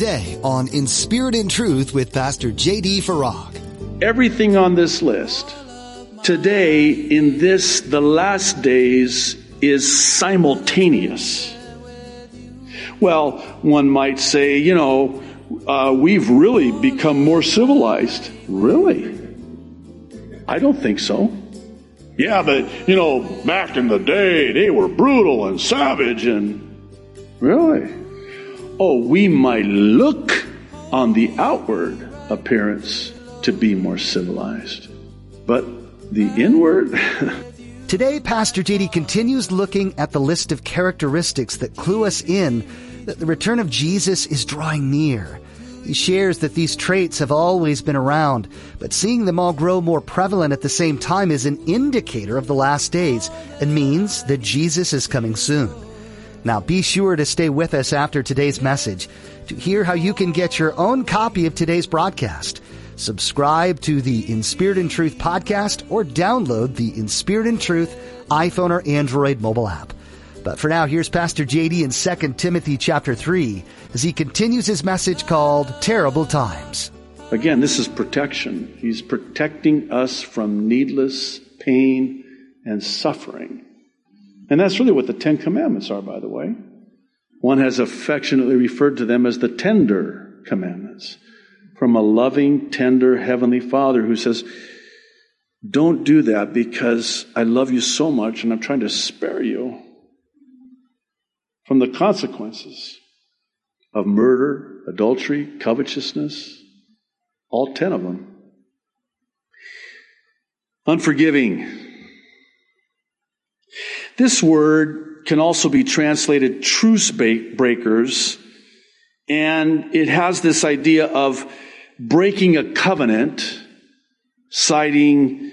today on In Spirit and Truth with Pastor J.D. Farag. Everything on this list today in this, the last days, is simultaneous. Well, one might say, you know, uh, we've really become more civilized. Really? I don't think so. Yeah, but, you know, back in the day, they were brutal and savage and. Really? Oh, we might look on the outward appearance to be more civilized. But the inward? Today, Pastor JD continues looking at the list of characteristics that clue us in that the return of Jesus is drawing near. He shares that these traits have always been around, but seeing them all grow more prevalent at the same time is an indicator of the last days and means that Jesus is coming soon. Now be sure to stay with us after today's message to hear how you can get your own copy of today's broadcast. Subscribe to the In Spirit and Truth podcast or download the In Spirit and Truth iPhone or Android mobile app. But for now, here's Pastor JD in 2 Timothy chapter 3 as he continues his message called Terrible Times. Again, this is protection. He's protecting us from needless pain and suffering. And that's really what the Ten Commandments are, by the way. One has affectionately referred to them as the tender commandments from a loving, tender Heavenly Father who says, Don't do that because I love you so much and I'm trying to spare you from the consequences of murder, adultery, covetousness, all ten of them. Unforgiving. This word can also be translated truce breakers, and it has this idea of breaking a covenant, citing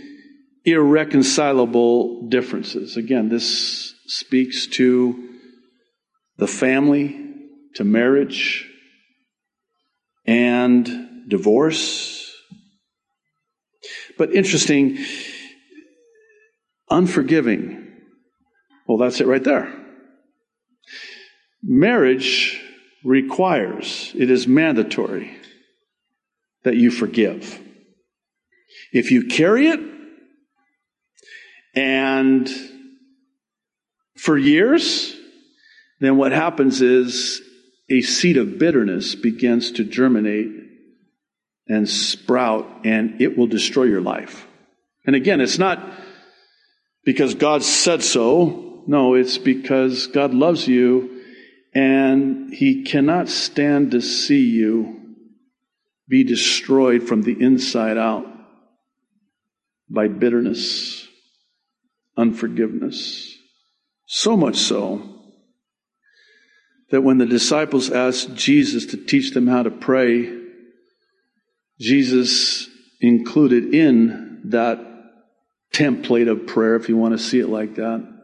irreconcilable differences. Again, this speaks to the family to marriage and divorce. But interesting, unforgiving. Well, that's it right there. Marriage requires, it is mandatory that you forgive. If you carry it and for years, then what happens is a seed of bitterness begins to germinate and sprout, and it will destroy your life. And again, it's not because God said so. No, it's because God loves you and He cannot stand to see you be destroyed from the inside out by bitterness, unforgiveness. So much so that when the disciples asked Jesus to teach them how to pray, Jesus included in that template of prayer, if you want to see it like that,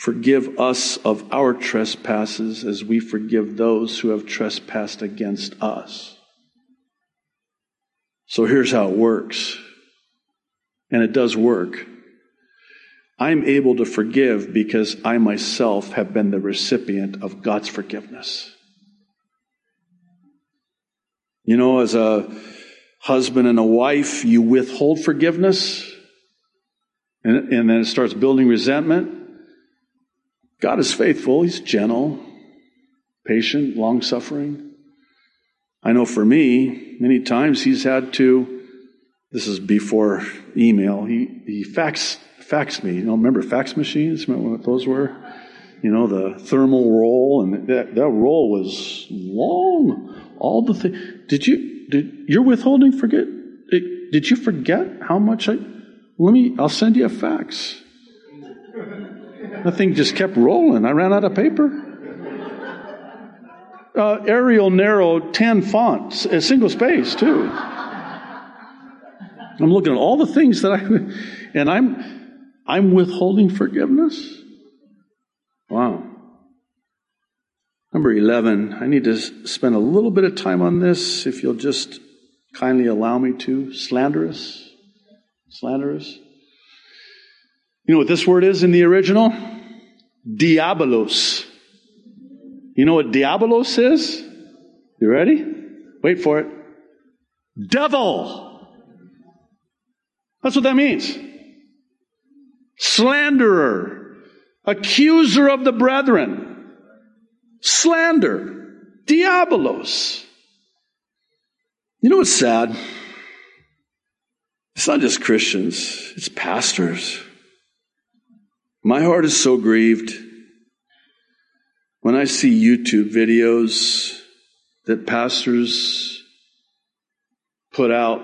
forgive us of our trespasses as we forgive those who have trespassed against us. So here's how it works. And it does work. I'm able to forgive because I myself have been the recipient of God's forgiveness. You know, as a husband and a wife, you withhold forgiveness, and, and then it starts building resentment. God is faithful, He's gentle, patient, long suffering. I know for me, many times He's had to, this is before email, He, he faxed fax me. You know, remember fax machines? Remember what those were? You know, the thermal roll, and that, that roll was long. All the things. Did you, did, you're withholding, forget, did you forget how much I, let me, I'll send you a fax. The thing just kept rolling. I ran out of paper. Uh, Arial narrow 10 fonts, a single space too. I'm looking at all the things that I, and I'm, I'm withholding forgiveness? Wow. Number 11, I need to spend a little bit of time on this, if you'll just kindly allow me to. Slanderous. Slanderous. You know what this word is in the original? Diabolos. You know what diabolos is? You ready? Wait for it. Devil. That's what that means. Slanderer. Accuser of the brethren. Slander. Diabolos. You know what's sad? It's not just Christians, it's pastors. My heart is so grieved when I see YouTube videos that pastors put out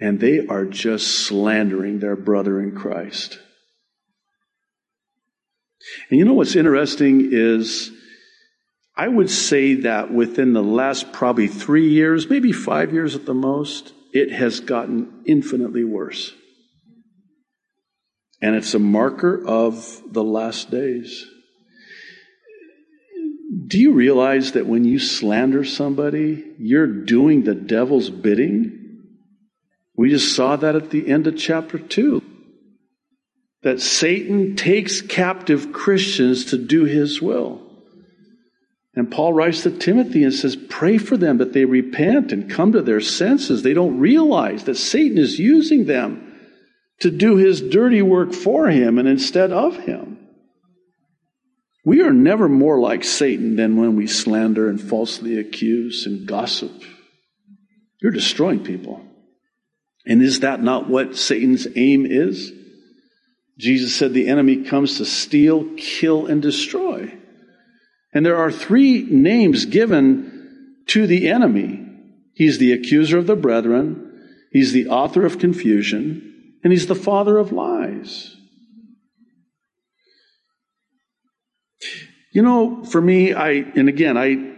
and they are just slandering their brother in Christ. And you know what's interesting is I would say that within the last probably three years, maybe five years at the most, it has gotten infinitely worse. And it's a marker of the last days. Do you realize that when you slander somebody, you're doing the devil's bidding? We just saw that at the end of chapter 2. That Satan takes captive Christians to do his will. And Paul writes to Timothy and says, Pray for them that they repent and come to their senses. They don't realize that Satan is using them to do his dirty work for him and instead of him. We are never more like Satan than when we slander and falsely accuse and gossip. You're destroying people. And is that not what Satan's aim is? Jesus said the enemy comes to steal, kill, and destroy. And there are three names given to the enemy. He's the accuser of the brethren, he's the author of confusion, and he's the father of lies. You know, for me, I, and again, I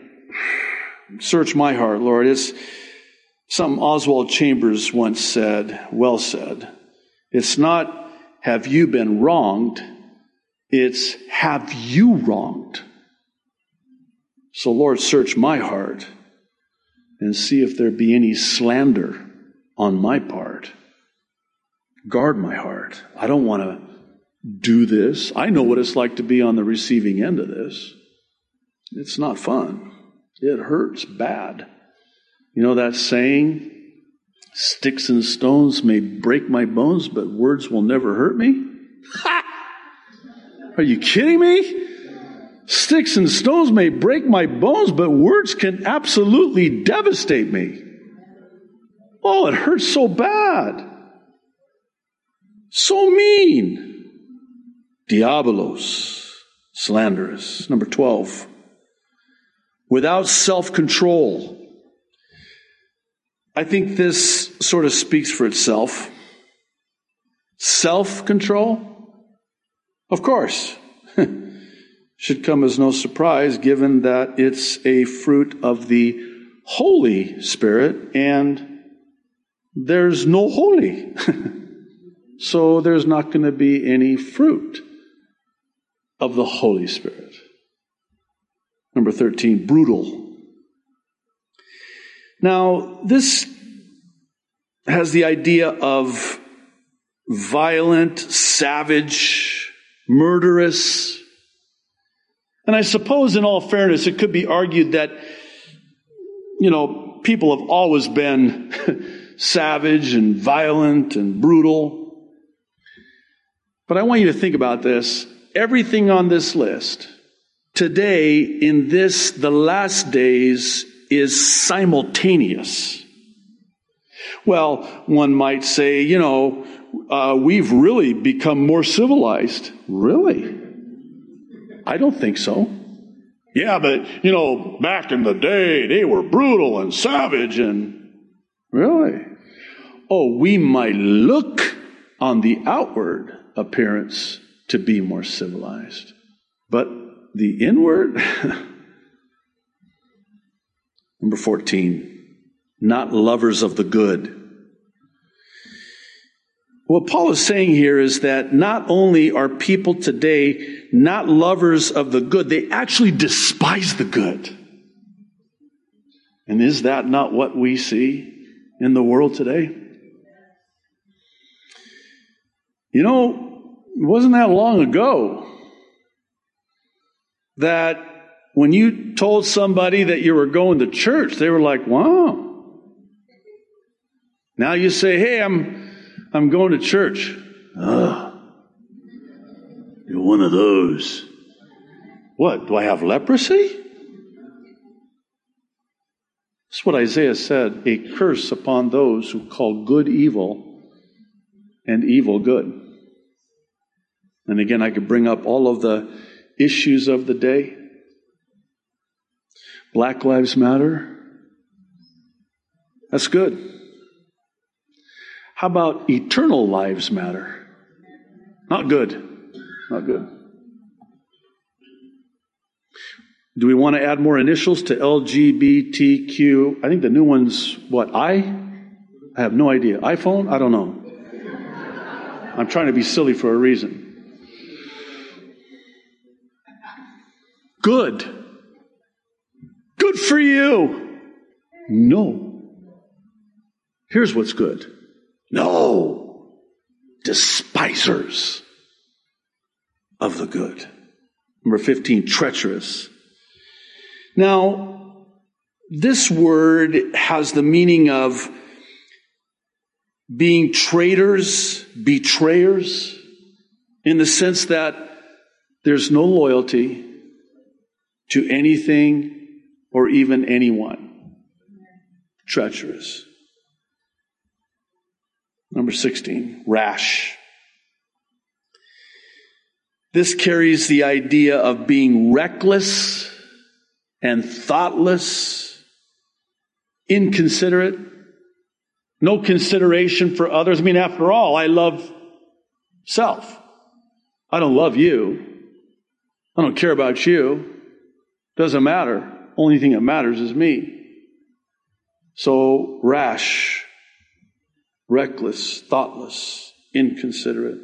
search my heart, Lord. It's something Oswald Chambers once said, well said. It's not, have you been wronged? It's, have you wronged? So, Lord, search my heart and see if there be any slander on my part. Guard my heart. I don't want to do this. I know what it's like to be on the receiving end of this. It's not fun. It hurts bad. You know that saying, sticks and stones may break my bones, but words will never hurt me? Ha! Are you kidding me? Sticks and stones may break my bones, but words can absolutely devastate me. Oh, it hurts so bad. So mean. Diabolos. Slanderous. Number 12. Without self control. I think this sort of speaks for itself. Self control? Of course. should come as no surprise given that it's a fruit of the Holy Spirit and there's no holy. so there's not going to be any fruit of the Holy Spirit. Number 13, brutal. Now, this has the idea of violent, savage, murderous, and I suppose, in all fairness, it could be argued that, you know, people have always been savage and violent and brutal. But I want you to think about this. Everything on this list today, in this, the last days, is simultaneous. Well, one might say, you know, uh, we've really become more civilized. Really? I don't think so. Yeah, but, you know, back in the day, they were brutal and savage and. Really? Oh, we might look on the outward appearance to be more civilized. But the inward. Number 14, not lovers of the good. What Paul is saying here is that not only are people today not lovers of the good, they actually despise the good. And is that not what we see in the world today? You know, it wasn't that long ago that When you told somebody that you were going to church, they were like, wow. Now you say, hey, I'm, I'm going to church. Ah, you're one of those. What? Do I have leprosy? That's what Isaiah said a curse upon those who call good evil and evil good. And again, I could bring up all of the issues of the day. Black Lives Matter. That's good. How about eternal lives matter? Not good. Not good. Do we want to add more initials to LGBTQ? I think the new one's what? I? I have no idea. iPhone? I don't know. I'm trying to be silly for a reason. Good. Good for you. No. Here's what's good. No. Despisers of the good. Number 15, treacherous. Now, this word has the meaning of being traitors, betrayers, in the sense that there's no loyalty to anything or even anyone. Treacherous. Number 16, rash. This carries the idea of being reckless and thoughtless, inconsiderate, no consideration for others. I mean, after all, I love self. I don't love you. I don't care about you. Doesn't matter. Only thing that matters is me. So rash, reckless, thoughtless, inconsiderate.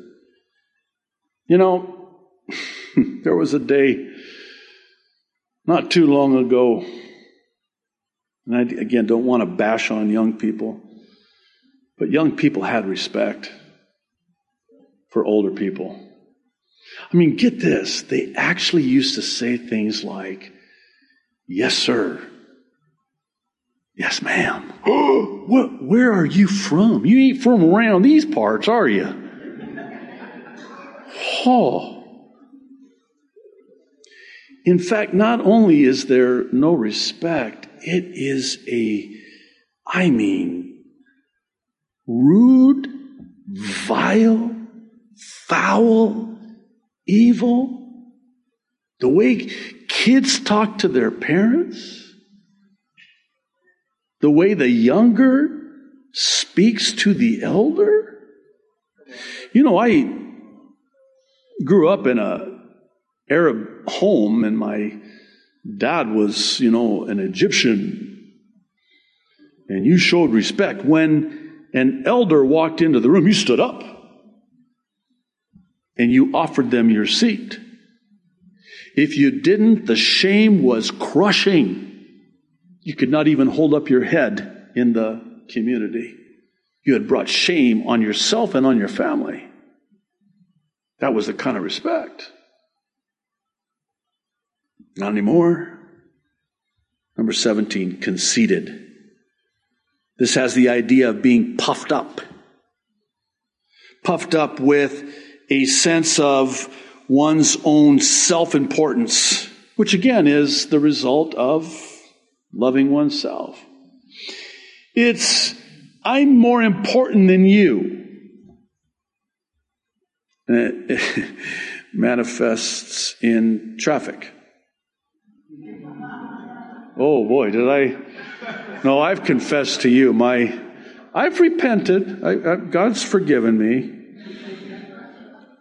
You know, there was a day not too long ago, and I again don't want to bash on young people, but young people had respect for older people. I mean, get this. They actually used to say things like, Yes, sir. Yes, ma'am. what, where are you from? You ain't from around these parts, are you? Oh. In fact, not only is there no respect, it is a, I mean, rude, vile, foul, evil. The way kids talk to their parents, the way the younger speaks to the elder. You know, I grew up in a Arab home, and my dad was, you know, an Egyptian. And you showed respect. When an elder walked into the room, you stood up and you offered them your seat. If you didn't, the shame was crushing. You could not even hold up your head in the community. You had brought shame on yourself and on your family. That was the kind of respect. Not anymore. Number 17, conceited. This has the idea of being puffed up. Puffed up with a sense of one's own self importance, which again is the result of loving oneself. It's, I'm more important than you. And it manifests in traffic. Oh boy, did I? No, I've confessed to you. My, I've repented. I, I, God's forgiven me.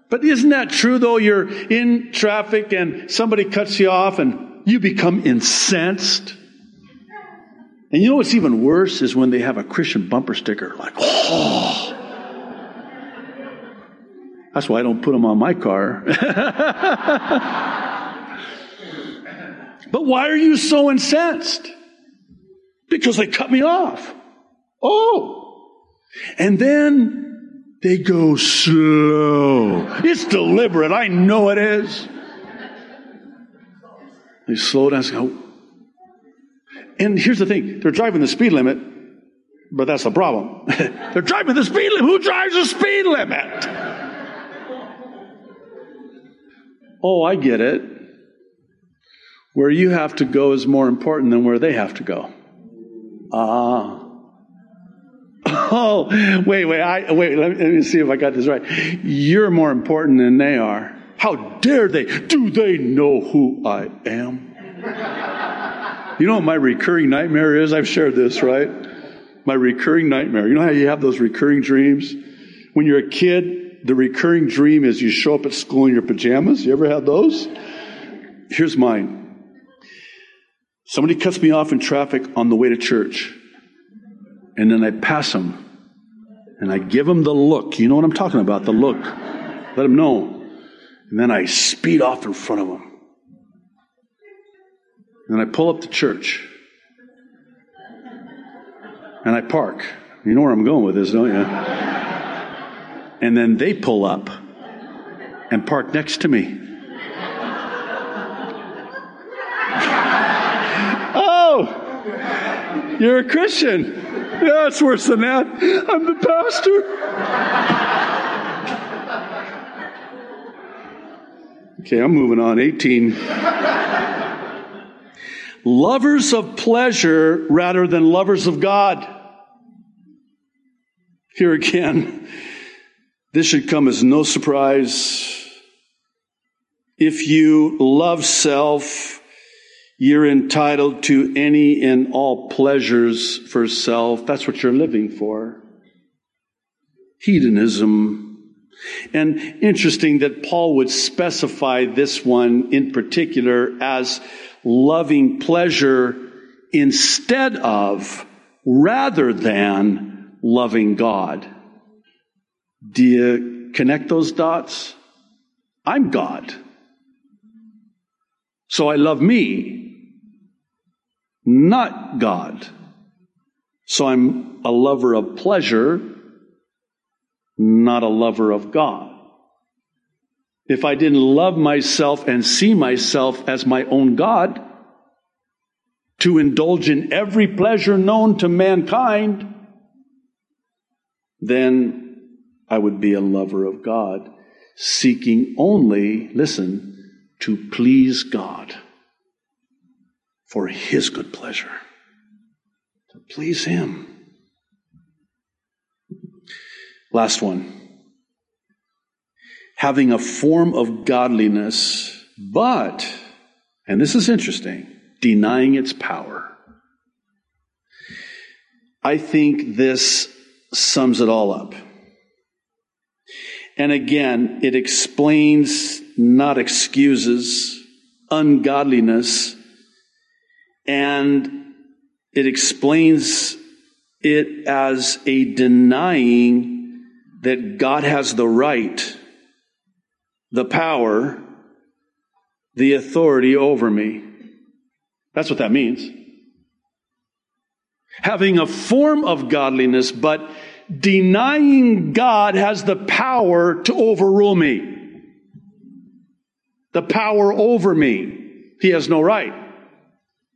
But isn't that true though? You're in traffic and somebody cuts you off and you become incensed. And you know what's even worse is when they have a Christian bumper sticker, like, oh. That's why I don't put them on my car. But why are you so incensed? Because they cut me off. Oh. And then they go slow. It's deliberate. I know it is. They slow down and go. And here's the thing they're driving the speed limit, but that's the problem. they're driving the speed limit. Who drives the speed limit? oh, I get it. Where you have to go is more important than where they have to go. Ah. Oh, wait, wait, I, wait, let me, let me see if I got this right. You're more important than they are. How dare they? Do they know who I am? You know what my recurring nightmare is? I've shared this, right? My recurring nightmare. You know how you have those recurring dreams? When you're a kid, the recurring dream is you show up at school in your pajamas. You ever had those? Here's mine. Somebody cuts me off in traffic on the way to church. And then I pass them. And I give them the look. You know what I'm talking about? The look. Let them know. And then I speed off in front of them. And I pull up to church. And I park. You know where I'm going with this, don't you? And then they pull up and park next to me. oh, you're a Christian. Yeah, it's worse than that. I'm the pastor. Okay, I'm moving on. 18. lovers of pleasure rather than lovers of God. Here again, this should come as no surprise. If you love self, you're entitled to any and all pleasures for self. That's what you're living for. Hedonism and interesting that Paul would specify this one in particular as loving pleasure instead of, rather than, loving God. Do you connect those dots? I'm God. So I love me, not God. So I'm a lover of pleasure not a lover of God. If I didn't love myself and see myself as my own God, to indulge in every pleasure known to mankind, then I would be a lover of God, seeking only, listen, to please God for His good pleasure, to please Him. Last one. Having a form of godliness, but, and this is interesting, denying its power. I think this sums it all up. And again, it explains, not excuses, ungodliness, and it explains it as a denying that God has the right, the power, the authority over me. That's what that means. Having a form of godliness, but denying God has the power to overrule me. The power over me. He has no right.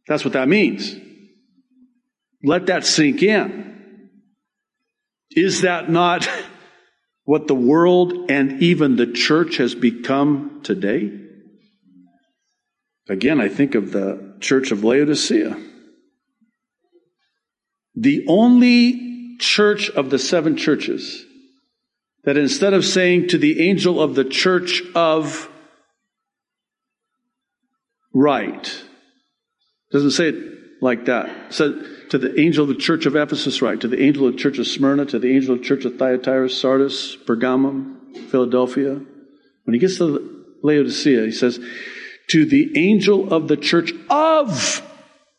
That's what that means. Let that sink in. Is that not what the world and even the church has become today? Again, I think of the church of Laodicea. The only church of the seven churches that instead of saying to the angel of the church of right, doesn't say it like that. Said, to the angel of the church of Ephesus right? to the angel of the church of Smyrna, to the angel of the church of Thyatira, Sardis, Pergamum, Philadelphia. When he gets to Laodicea, he says, to the angel of the church of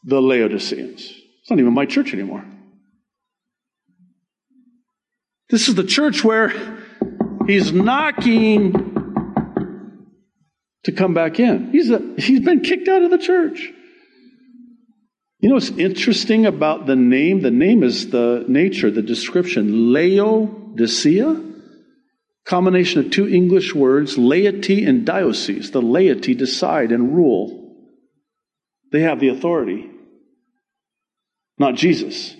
the Laodiceans. It's not even my church anymore. This is the church where he's knocking to come back in. He's, a, he's been kicked out of the church. You know what's interesting about the name? The name is the nature, the description. Laodicea, combination of two English words, laity and diocese. The laity decide and rule. They have the authority, not Jesus.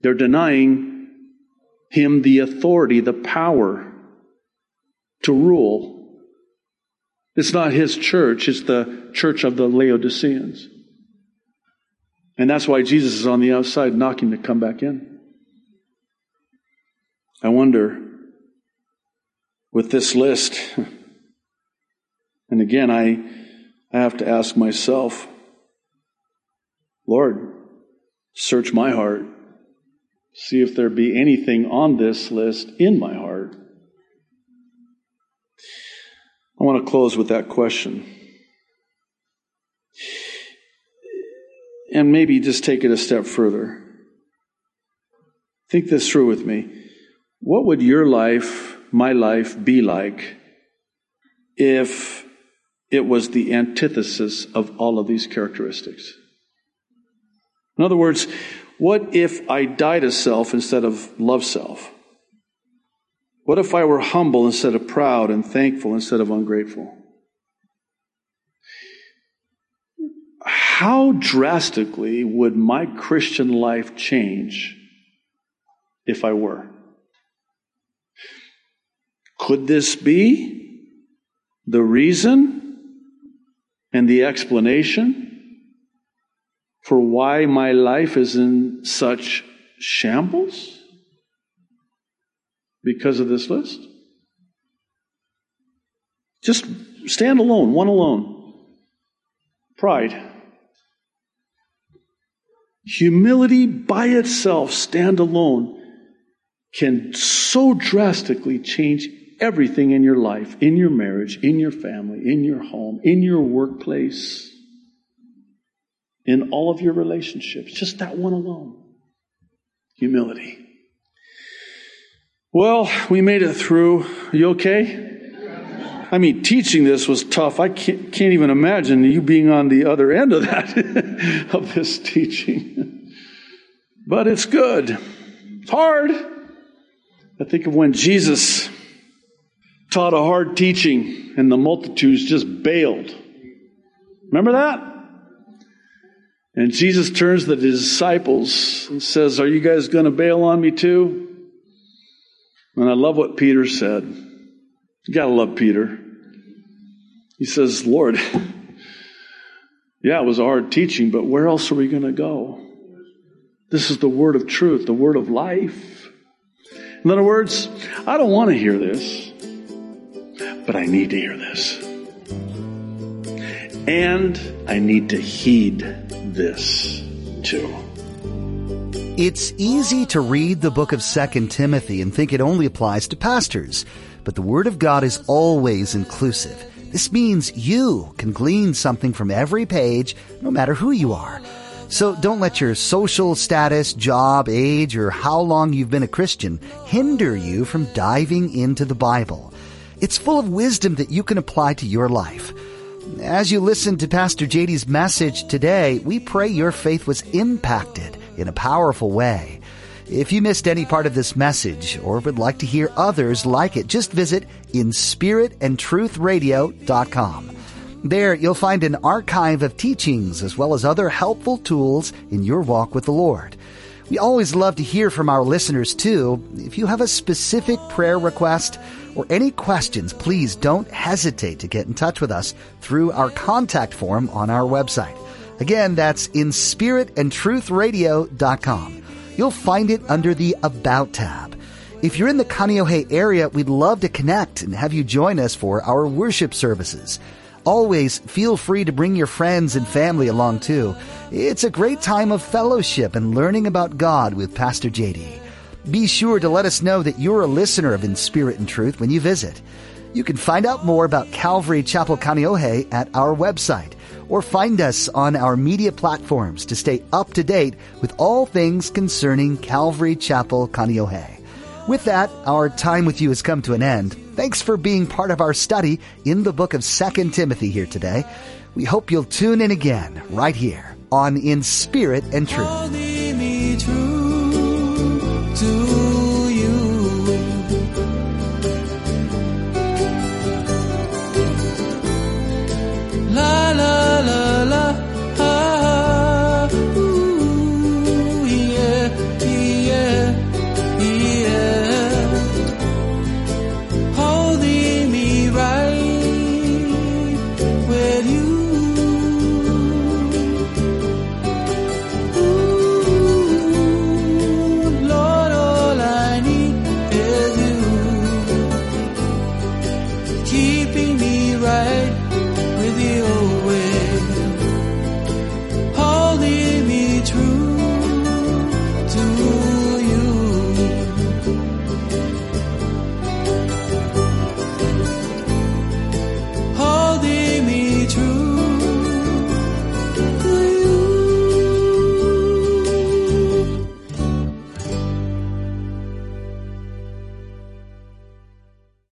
They're denying him the authority, the power to rule. It's not his church, it's the church of the Laodiceans. And that's why Jesus is on the outside knocking to come back in. I wonder, with this list, and again, I, I have to ask myself, Lord, search my heart. See if there be anything on this list in my heart. I want to close with that question. And maybe just take it a step further. Think this through with me. What would your life, my life, be like if it was the antithesis of all of these characteristics? In other words, what if I died to self instead of love self? What if I were humble instead of proud and thankful instead of ungrateful? How drastically would my Christian life change if I were? Could this be the reason and the explanation for why my life is in such shambles? Because of this list? Just stand alone, one alone. Pride. Humility by itself, stand alone, can so drastically change everything in your life, in your marriage, in your family, in your home, in your workplace, in all of your relationships. Just that one alone. Humility. Well, we made it through. Are you okay? I mean, teaching this was tough. I can't, can't even imagine you being on the other end of that, of this teaching. But it's good. It's hard. I think of when Jesus taught a hard teaching and the multitudes just bailed. Remember that? And Jesus turns to the disciples and says, Are you guys going to bail on me too? And I love what Peter said. You got to love Peter. He says, Lord, yeah, it was a hard teaching, but where else are we to go? This is the word of truth, the word of life. In other words, I don't want to hear this but I need to hear this. And I need to heed this too. It's easy to read the book of 2 Timothy and think it only applies to pastors, but the Word of God is always inclusive. This means you can glean something from every page, no matter who you are. So don't let your social status, job, age, or how long you've been a Christian hinder you from diving into the Bible. It's full of wisdom that you can apply to your life. As you listen to Pastor JD's message today, we pray your faith was impacted in a powerful way. If you missed any part of this message or would like to hear others like it, just visit inspiritandtruthradio.com. There you'll find an archive of teachings as well as other helpful tools in your walk with the Lord. We always love to hear from our listeners too. If you have a specific prayer request, or any questions, please don't hesitate to get in touch with us through our contact form on our website. Again, that's in spiritandtruthradio.com. You'll find it under the About tab. If you're in the Kaneohe area, we'd love to connect and have you join us for our worship services. Always feel free to bring your friends and family along too. It's a great time of fellowship and learning about God with Pastor JD. Be sure to let us know that you're a listener of In Spirit and Truth when you visit. You can find out more about Calvary Chapel Kaneohe at our website or find us on our media platforms to stay up to date with all things concerning Calvary Chapel Kaneohe. With that, our time with you has come to an end. Thanks for being part of our study in the book of 2 Timothy here today. We hope you'll tune in again right here on In Spirit and Truth.